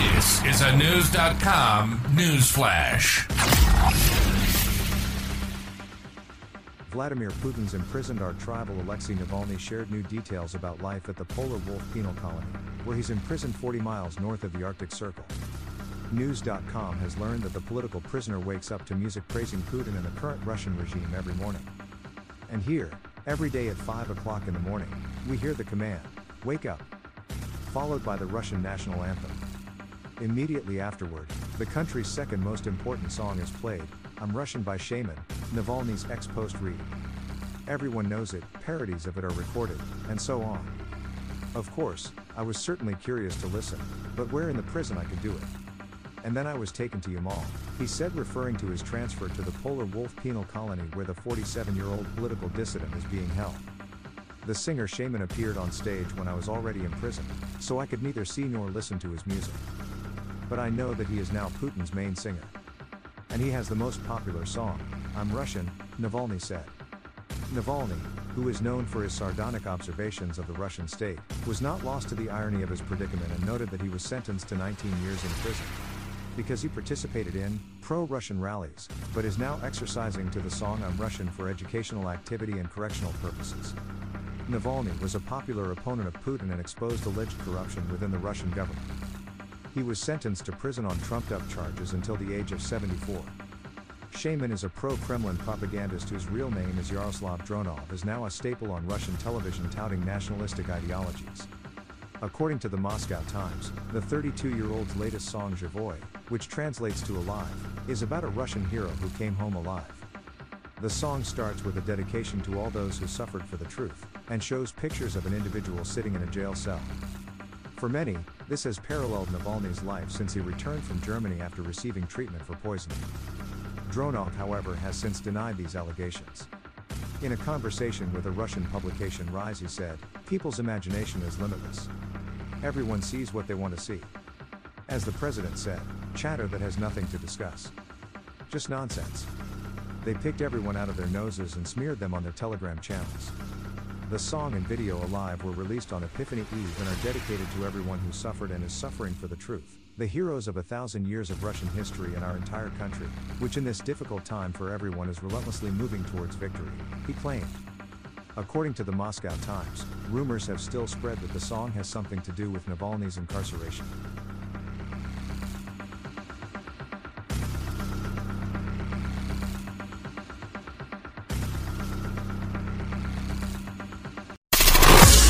This is a News.com news flash. Vladimir Putin's imprisoned art tribal Alexei Navalny shared new details about life at the Polar Wolf Penal Colony, where he's imprisoned 40 miles north of the Arctic Circle. News.com has learned that the political prisoner wakes up to music praising Putin and the current Russian regime every morning. And here, every day at 5 o'clock in the morning, we hear the command, Wake up! Followed by the Russian national anthem. Immediately afterward, the country's second most important song is played, I'm Russian by Shaman, Navalny's ex post read. Everyone knows it, parodies of it are recorded, and so on. Of course, I was certainly curious to listen, but where in the prison I could do it. And then I was taken to Yamal, he said, referring to his transfer to the Polar Wolf Penal Colony where the 47 year old political dissident is being held. The singer Shaman appeared on stage when I was already in prison, so I could neither see nor listen to his music. But I know that he is now Putin's main singer. And he has the most popular song, I'm Russian, Navalny said. Navalny, who is known for his sardonic observations of the Russian state, was not lost to the irony of his predicament and noted that he was sentenced to 19 years in prison. Because he participated in pro Russian rallies, but is now exercising to the song I'm Russian for educational activity and correctional purposes. Navalny was a popular opponent of Putin and exposed alleged corruption within the Russian government. He was sentenced to prison on trumped up charges until the age of 74. Shaman is a pro Kremlin propagandist whose real name is Yaroslav Dronov, is now a staple on Russian television touting nationalistic ideologies. According to the Moscow Times, the 32 year old's latest song Zhivoy, which translates to Alive, is about a Russian hero who came home alive. The song starts with a dedication to all those who suffered for the truth, and shows pictures of an individual sitting in a jail cell. For many, this has paralleled Navalny's life since he returned from Germany after receiving treatment for poisoning. Dronov, however, has since denied these allegations. In a conversation with a Russian publication Rise, he said, People's imagination is limitless. Everyone sees what they want to see. As the president said, chatter that has nothing to discuss. Just nonsense. They picked everyone out of their noses and smeared them on their Telegram channels. The song and video Alive were released on Epiphany Eve and are dedicated to everyone who suffered and is suffering for the truth, the heroes of a thousand years of Russian history and our entire country, which in this difficult time for everyone is relentlessly moving towards victory, he claimed. According to the Moscow Times, rumors have still spread that the song has something to do with Navalny's incarceration.